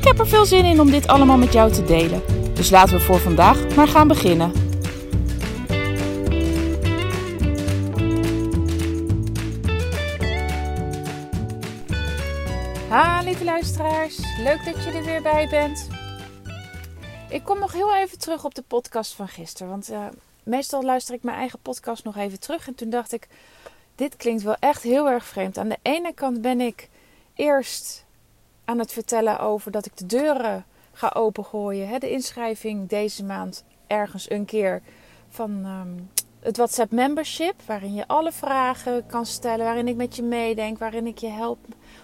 Ik heb er veel zin in om dit allemaal met jou te delen. Dus laten we voor vandaag maar gaan beginnen. Ha, lieve luisteraars. Leuk dat je er weer bij bent. Ik kom nog heel even terug op de podcast van gisteren. Want uh, meestal luister ik mijn eigen podcast nog even terug. En toen dacht ik, dit klinkt wel echt heel erg vreemd. Aan de ene kant ben ik eerst aan het vertellen over dat ik de deuren ga opengooien. De inschrijving deze maand ergens een keer van um, het WhatsApp membership. Waarin je alle vragen kan stellen. Waarin ik met je meedenk. Waarin ik je help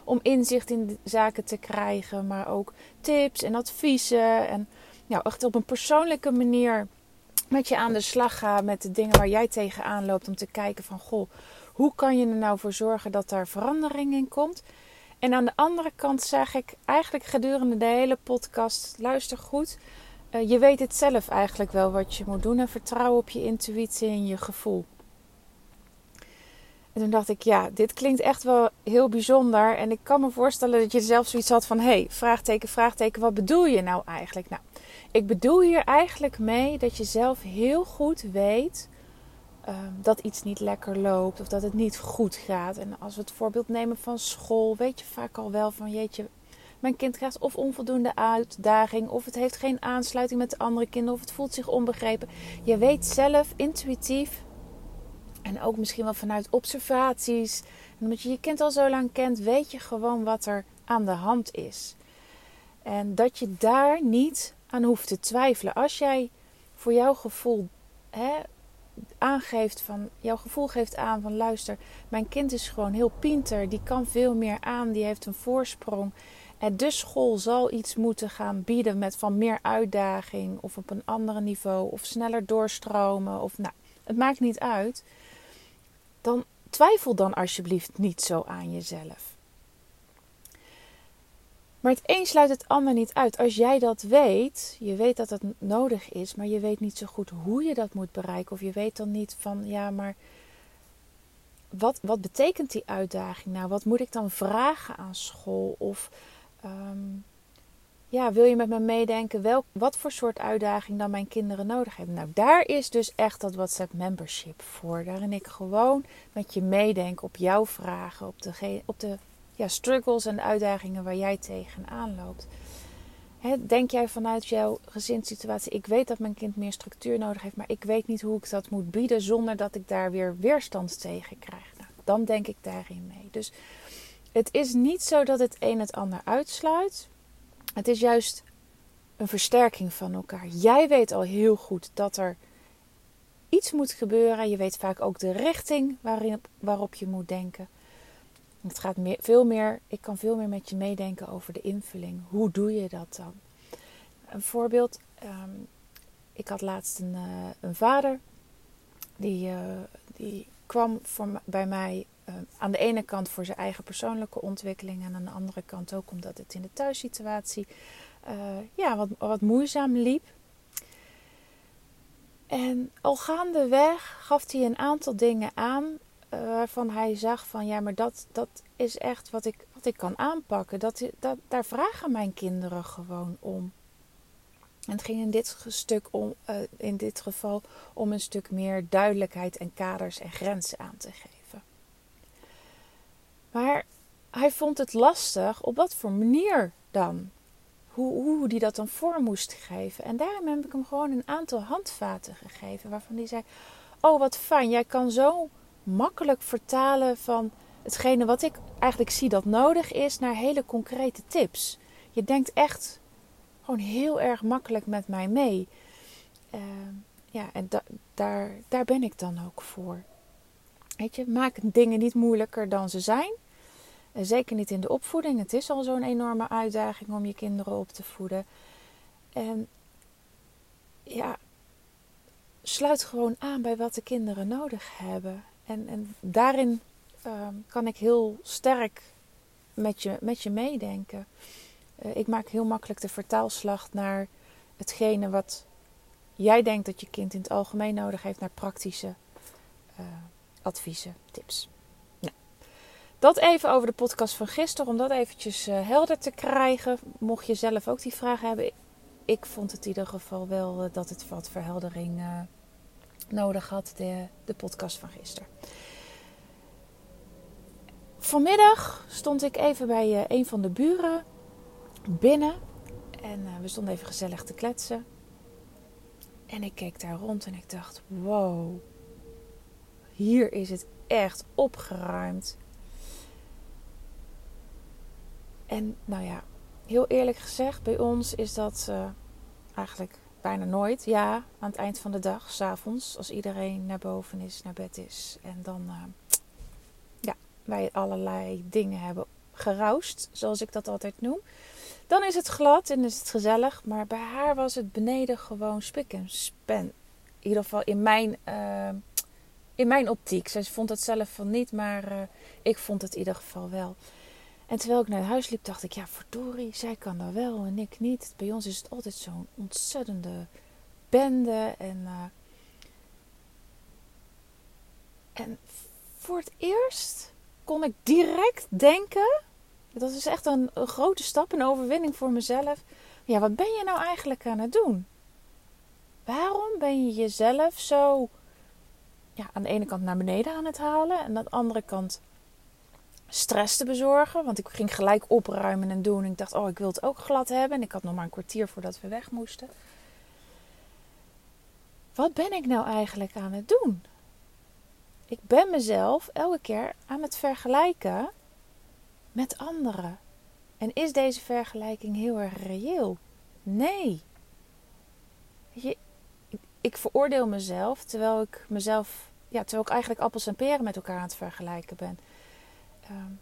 om inzicht in zaken te krijgen. Maar ook tips en adviezen. En ja, echt op een persoonlijke manier met je aan de slag ga. Met de dingen waar jij tegenaan loopt. Om te kijken van goh, hoe kan je er nou voor zorgen dat daar verandering in komt. En aan de andere kant zeg ik eigenlijk gedurende de hele podcast: luister goed. Uh, je weet het zelf eigenlijk wel wat je moet doen en vertrouw op je intuïtie en je gevoel. En toen dacht ik, ja, dit klinkt echt wel heel bijzonder. En ik kan me voorstellen dat je zelf zoiets had van: hé, hey, vraagteken, vraagteken, wat bedoel je nou eigenlijk? Nou, ik bedoel hier eigenlijk mee dat je zelf heel goed weet Ehm, dat iets niet lekker loopt of dat het niet goed gaat. En als we het voorbeeld nemen van school, weet je vaak al wel van jeetje, mijn kind krijgt of onvoldoende uitdaging, of het heeft geen aansluiting met de andere kinderen, of het voelt zich onbegrepen. Je weet zelf intuïtief en ook misschien wel vanuit observaties, omdat je je kind al zo lang kent, weet je gewoon wat er aan de hand is. En dat je daar niet aan hoeft te twijfelen. Als jij voor jouw gevoel hè, aangeeft van jouw gevoel geeft aan van luister, mijn kind is gewoon heel pinter, die kan veel meer aan, die heeft een voorsprong. En de school zal iets moeten gaan bieden met van meer uitdaging of op een ander niveau of sneller doorstromen of nou, het maakt niet uit. Dan twijfel dan alsjeblieft niet zo aan jezelf. Maar het een sluit het ander niet uit. Als jij dat weet, je weet dat het nodig is, maar je weet niet zo goed hoe je dat moet bereiken. Of je weet dan niet van, ja, maar wat, wat betekent die uitdaging nou? Wat moet ik dan vragen aan school? Of um, ja, wil je met me meedenken welk, wat voor soort uitdaging dan mijn kinderen nodig hebben? Nou, daar is dus echt dat WhatsApp membership voor. Daarin ik gewoon met je meedenk op jouw vragen, op de, op de ja, struggles en uitdagingen waar jij tegenaan loopt. denk jij vanuit jouw gezinssituatie, ik weet dat mijn kind meer structuur nodig heeft, maar ik weet niet hoe ik dat moet bieden zonder dat ik daar weer weerstand tegen krijg. Nou, dan denk ik daarin mee. Dus het is niet zo dat het een het ander uitsluit. Het is juist een versterking van elkaar. Jij weet al heel goed dat er iets moet gebeuren. Je weet vaak ook de richting waarin, waarop je moet denken. Het gaat meer, veel meer, ik kan veel meer met je meedenken over de invulling. Hoe doe je dat dan? Een voorbeeld, ehm, ik had laatst een, uh, een vader die, uh, die kwam voor, bij mij uh, aan de ene kant voor zijn eigen persoonlijke ontwikkeling en aan de andere kant ook omdat het in de thuissituatie ja, wat, wat moeizaam liep. En al gaandeweg gaf hij een aantal dingen aan waarvan hij zag van ja, maar dat, dat is echt wat ik, wat ik kan aanpakken. Dat, dat, daar vragen mijn kinderen gewoon om. En het ging in dit, stuk om, uh, in dit geval om een stuk meer duidelijkheid en kaders en grenzen aan te geven. Maar hij vond het lastig op wat voor manier dan. Hoe, hoe die dat dan voor moest geven. En daarom heb ik hem gewoon een aantal handvaten gegeven. Waarvan hij zei: Oh, wat fijn, jij kan zo makkelijk vertalen van hetgene wat ik eigenlijk zie dat nodig is naar hele concrete tips. Je denkt echt gewoon heel erg makkelijk met mij mee. Uh, ja, en da daar, daar ben ik dan ook voor. Weet je, maak dingen niet moeilijker dan ze zijn. zeker niet in de opvoeding. Het is al zo'n enorme uitdaging om je kinderen op te voeden. En ja, sluit gewoon aan bij wat de kinderen nodig hebben. En, en daarin ehm, kan ik heel sterk met je, met je meedenken. Uh, ik maak heel makkelijk de vertaalslag naar hetgene wat jij denkt dat je kind in het algemeen nodig heeft, naar praktische uh, adviezen, tips. Nou, dat even over de podcast van gisteren, om dat eventjes uh, helder te krijgen. Mocht je zelf ook die vragen hebben, ik vond het in ieder geval wel dat het wat verheldering nodig had, de, de podcast van gisteren. Vanmiddag stond ik even bij uh, een van de buren binnen. En uh, we stonden even gezellig te kletsen. En ik keek daar rond en ik dacht: wow, hier is het echt opgeruimd. En nou ja, heel eerlijk gezegd, bij ons is dat uh, eigenlijk bijna nooit. Ja, aan het eind van de dag, s'avonds, als iedereen naar boven is, naar bed is. En dan uh, ja, wij allerlei dingen hebben geroust, zoals ik dat altijd noem. Dan is het glad en is het gezellig. Maar bij haar was het beneden gewoon spik en span. In ieder geval in mijn, uh, in mijn optiek. Zij vond het zelf van niet, maar uh, ik vond het in ieder geval wel. En terwijl ik naar huis liep, dacht ik, ja, verdorie, zij kan dat wel en ik niet. Bij ons is het altijd zo'n ontzettende bende. En, uh, en voor het eerst kon ik direct denken, dat is echt een, een grote stap, een overwinning voor mezelf. Ja, wat ben je nou eigenlijk aan het doen? Waarom ben je jezelf zo ja, aan de ene kant naar beneden aan het halen en aan de andere kant stress te bezorgen. Want ik ging gelijk opruimen en doen. En ik dacht, oh, ik wil het ook glad hebben. En ik had nog maar een kwartier voordat we weg moesten. Wat ben ik nou eigenlijk aan het doen? Ik ben mezelf elke keer aan het vergelijken met anderen. En is deze vergelijking heel erg reëel? Nee. Je, ik veroordeel mezelf terwijl ik mezelf, ja, terwijl ik eigenlijk appels en peren met elkaar aan het vergelijken ben. Ehm,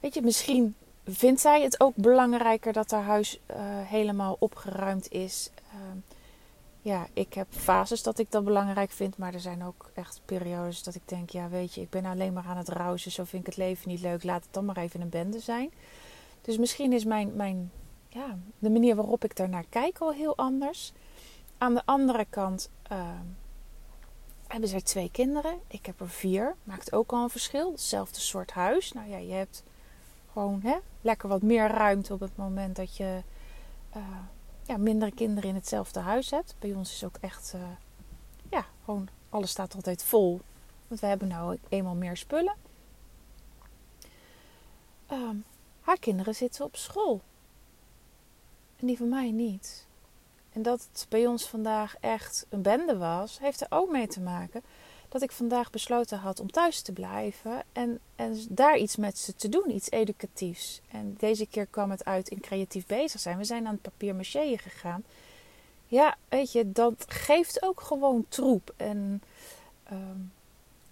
weet je, misschien vindt zij het ook belangrijker dat haar huis uh, helemaal opgeruimd is. Uh, ja, ik heb fases dat ik dat belangrijk vind, maar er zijn ook echt periodes dat ik denk, ja, weet je, ik ben alleen maar aan het rousen, zo vind ik het leven niet leuk, laat het dan maar even een bende zijn. Dus misschien is mijn, mijn ja, de manier waarop ik daarnaar kijk al heel anders. Aan de andere kant. Uh, hebben zij twee kinderen. Ik heb er vier. Maakt ook al een verschil. Hetzelfde soort huis. Nou ja, je hebt gewoon hè, lekker wat meer ruimte op het moment dat je uh, ja, minder kinderen in hetzelfde huis hebt. Bij ons is ook echt, uh, ja, gewoon alles staat altijd vol. Want we hebben nou eenmaal meer spullen. Um, haar kinderen zitten op school. En die van mij niet. En dat het bij ons vandaag echt een bende was, heeft er ook mee te maken dat ik vandaag besloten had om thuis te blijven en, en daar iets met ze te doen, iets educatiefs. En deze keer kwam het uit in creatief bezig zijn. We zijn aan het papier maché gegaan. Ja, weet je, dat geeft ook gewoon troep. En um,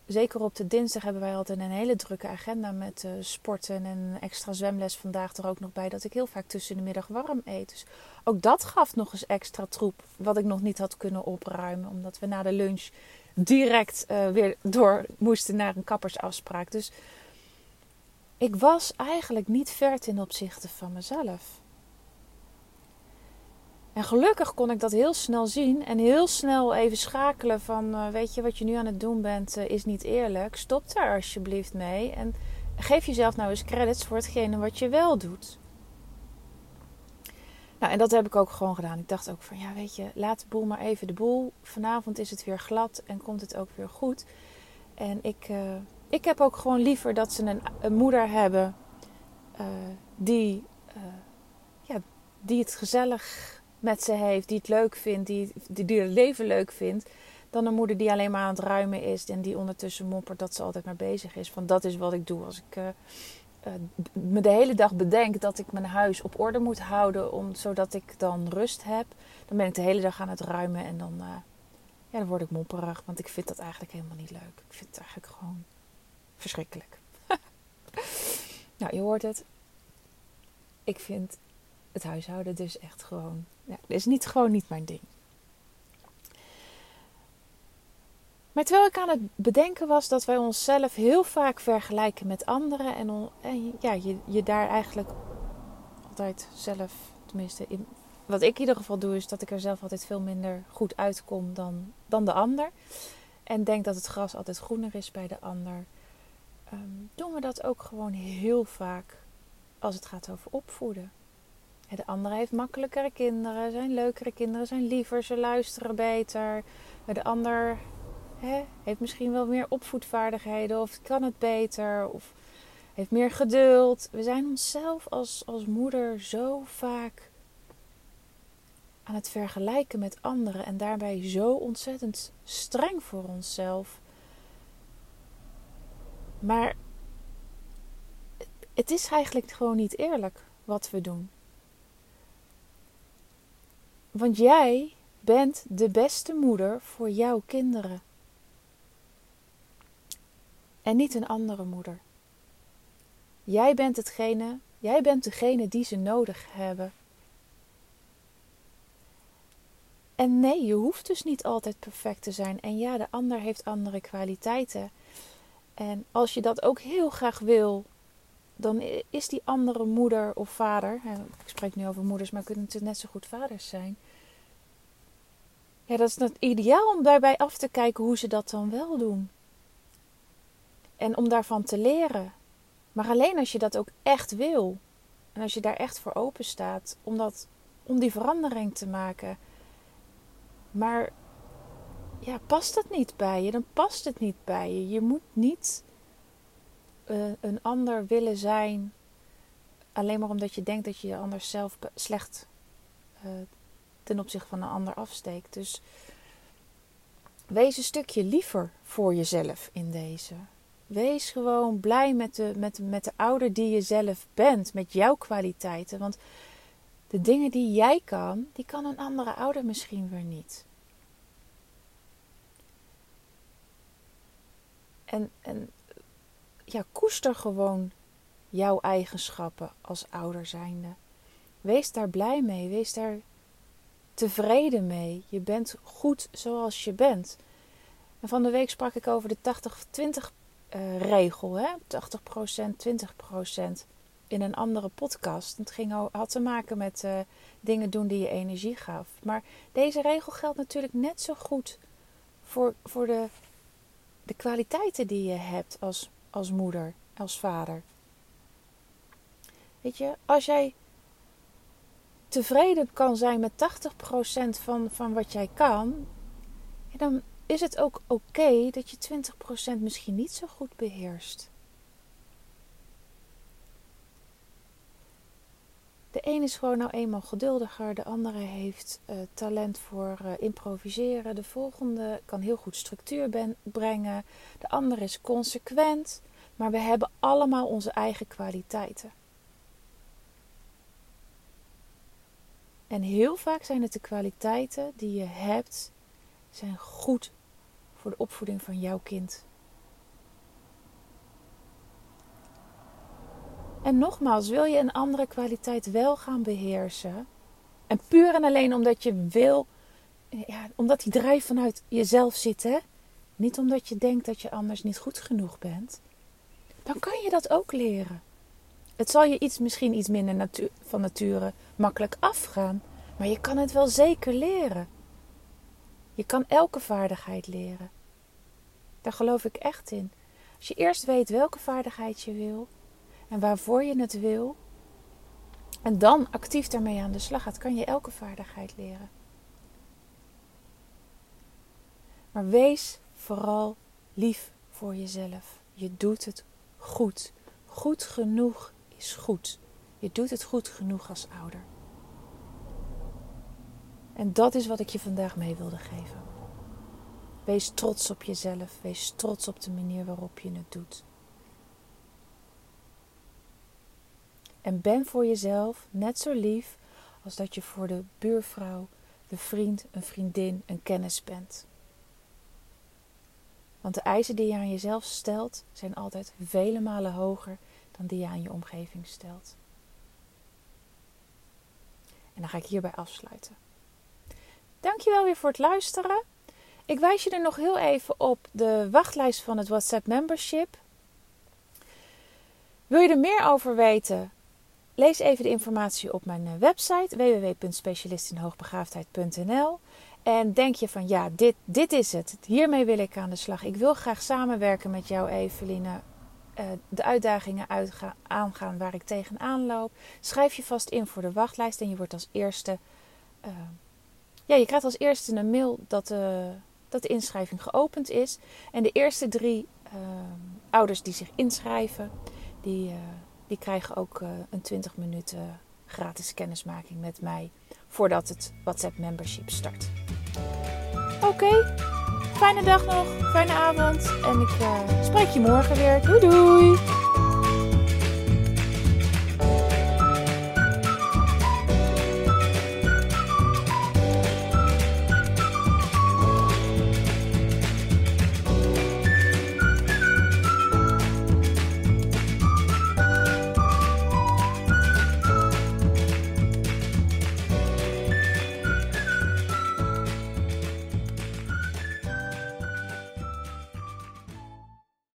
zeker op de dinsdag hebben wij altijd een hele drukke agenda met uh, sporten en extra zwemles vandaag er ook nog bij. Dat ik heel vaak tussen de middag warm eet. Dus ook dat gaf nog eens extra troep. Wat ik nog niet had kunnen opruimen. Omdat we na de lunch direct uh, weer door moesten naar een kappersafspraak. Dus ik was eigenlijk niet ver ten opzichte van mezelf. En gelukkig kon ik dat heel snel zien en heel snel even schakelen van, uh, weet je, wat je nu aan het doen bent uh, is niet eerlijk. Stop daar alsjeblieft mee en geef jezelf nou eens credits voor hetgene wat je wel doet. Nou, en dat heb ik ook gewoon gedaan. Ik dacht ook van, ja, weet je, laat de boel maar even de boel. Vanavond is het weer glad en komt het ook weer goed. En ik, uh, ik heb ook gewoon liever dat ze een, een moeder hebben die, ja, die het gezellig met ze heeft, die het leuk vindt, die, die, het leven leuk vindt, dan een moeder die alleen maar aan het ruimen is en die ondertussen moppert dat ze altijd maar bezig is. Want dat is wat ik doe als ik uh, uh, me de hele dag bedenk dat ik mijn huis op orde moet houden, om, zodat ik dan rust heb. Dan ben ik de hele dag aan het ruimen en dan, uh, ja, dan word ik mopperig, want ik vind dat eigenlijk helemaal niet leuk. Ik vind het eigenlijk gewoon verschrikkelijk. Nou, je hoort het. Ik vind het huishouden dus echt gewoon. Ja, is niet gewoon niet mijn ding. Maar terwijl ik aan het bedenken was dat wij onszelf heel vaak vergelijken met anderen en, en ja, je, je daar eigenlijk altijd zelf, tenminste, in, wat ik in ieder geval doe, is dat ik er zelf altijd veel minder goed uitkom dan, dan de ander. En denk dat het gras altijd groener is bij de ander. Um, doen we dat ook gewoon heel vaak als het gaat over opvoeden. De ander heeft makkelijkere kinderen, zijn leukere kinderen, zijn liever, ze luisteren beter. De ander hè, heeft misschien wel meer opvoedvaardigheden of kan het beter of heeft meer geduld. We zijn onszelf als, als moeder zo vaak aan het vergelijken met anderen en daarbij zo ontzettend streng voor onszelf. Maar het is eigenlijk gewoon niet eerlijk wat we doen. Want jij bent de beste moeder voor jouw kinderen. En niet een andere moeder. Jij bent hetgene, jij bent degene die ze nodig hebben. En nee, je hoeft dus niet altijd perfect te zijn. En ja, de ander heeft andere kwaliteiten. En als je dat ook heel graag wil, dan is die andere moeder of vader. Ik spreek nu over moeders, maar kunnen natuurlijk net zo goed vaders zijn. Ja, dat is het ideaal om daarbij af te kijken hoe ze dat dan wel doen. En om daarvan te leren. Maar alleen als je dat ook echt wil. En als je daar echt voor open staat. Om, om die verandering te maken. Maar ja, past het niet bij je, dan past het niet bij je. Je moet niet een ander willen zijn. Alleen maar omdat je denkt dat je je anders zelf slecht uh, ten opzichte van een ander afsteekt. Dus wees een stukje liever voor jezelf in deze. Wees gewoon blij met de, met, met de ouder die je zelf bent, met jouw kwaliteiten. Want de dingen die jij kan, die kan een andere ouder misschien weer niet. En, en ja, koester gewoon jouw eigenschappen als ouder zijnde. Wees daar blij mee, wees daar tevreden mee. Je bent goed zoals je bent. En van de week sprak ik over de 80-20 uh, regel, hè? 80%, 20% in een andere podcast. Het ging, had te maken met uh, dingen doen die je energie gaf. Maar deze regel geldt natuurlijk net zo goed voor, voor de, de kwaliteiten die je hebt als, als moeder, als vader. Weet je, als jij tevreden kan zijn met 80% van, van wat jij kan, dan is het ook oké dat je 20% misschien niet zo goed beheerst. De een is gewoon nou eenmaal geduldiger, de andere heeft uh, talent voor uh, improviseren, de volgende kan heel goed structuur brengen, de andere is consequent, maar we hebben allemaal onze eigen kwaliteiten. En heel vaak zijn het de kwaliteiten die je hebt, zijn goed voor de opvoeding van jouw kind. En nogmaals, wil je een andere kwaliteit wel gaan beheersen? En puur en alleen omdat je wil, ja, omdat die drijf vanuit jezelf zit, hè? Niet omdat je denkt dat je anders niet goed genoeg bent. Dan kan je dat ook leren. Het zal je iets, misschien iets minder van nature makkelijk afgaan, maar je kan het wel zeker leren. Je kan elke vaardigheid leren. Daar geloof ik echt in. Als je eerst weet welke vaardigheid je wil en waarvoor je het wil, en dan actief daarmee aan de slag gaat, kan je elke vaardigheid leren. Maar wees vooral lief voor jezelf. Je doet het goed. Goed genoeg is goed. Je doet het goed genoeg als ouder. En dat is wat ik je vandaag mee wilde geven. Wees trots op jezelf. Wees trots op de manier waarop je het doet. En ben voor jezelf net zo lief als dat je voor de buurvrouw, de vriend, een vriendin, een kennis bent. Want de eisen die je aan jezelf stelt zijn altijd vele malen hoger dan die je aan je omgeving stelt. En dan ga ik hierbij afsluiten. Dankjewel weer voor het luisteren. Ik wijs je er nog heel even op de wachtlijst van het WhatsApp membership. Wil je er meer over weten? Lees even de informatie op mijn eh, website www.specialistinhoogbegaafdheid.nl. En denk je van ja, dit, dit is het. Hiermee wil ik aan de slag. Ik wil graag samenwerken met jou, Eveline. Uh, de uitdagingen uitgaan, aangaan waar ik tegenaan loop. Schrijf je vast in voor de wachtlijst en je wordt als eerste. Uh, ja, je krijgt als eerste een mail dat de, dat de inschrijving geopend is. En de eerste drie ouders die zich inschrijven, die, die krijgen ook een 20 minuten gratis kennismaking met mij voordat het WhatsApp membership start. Oké, fijne dag nog, fijne avond en ik uh, spreek je morgen weer. Doei doei!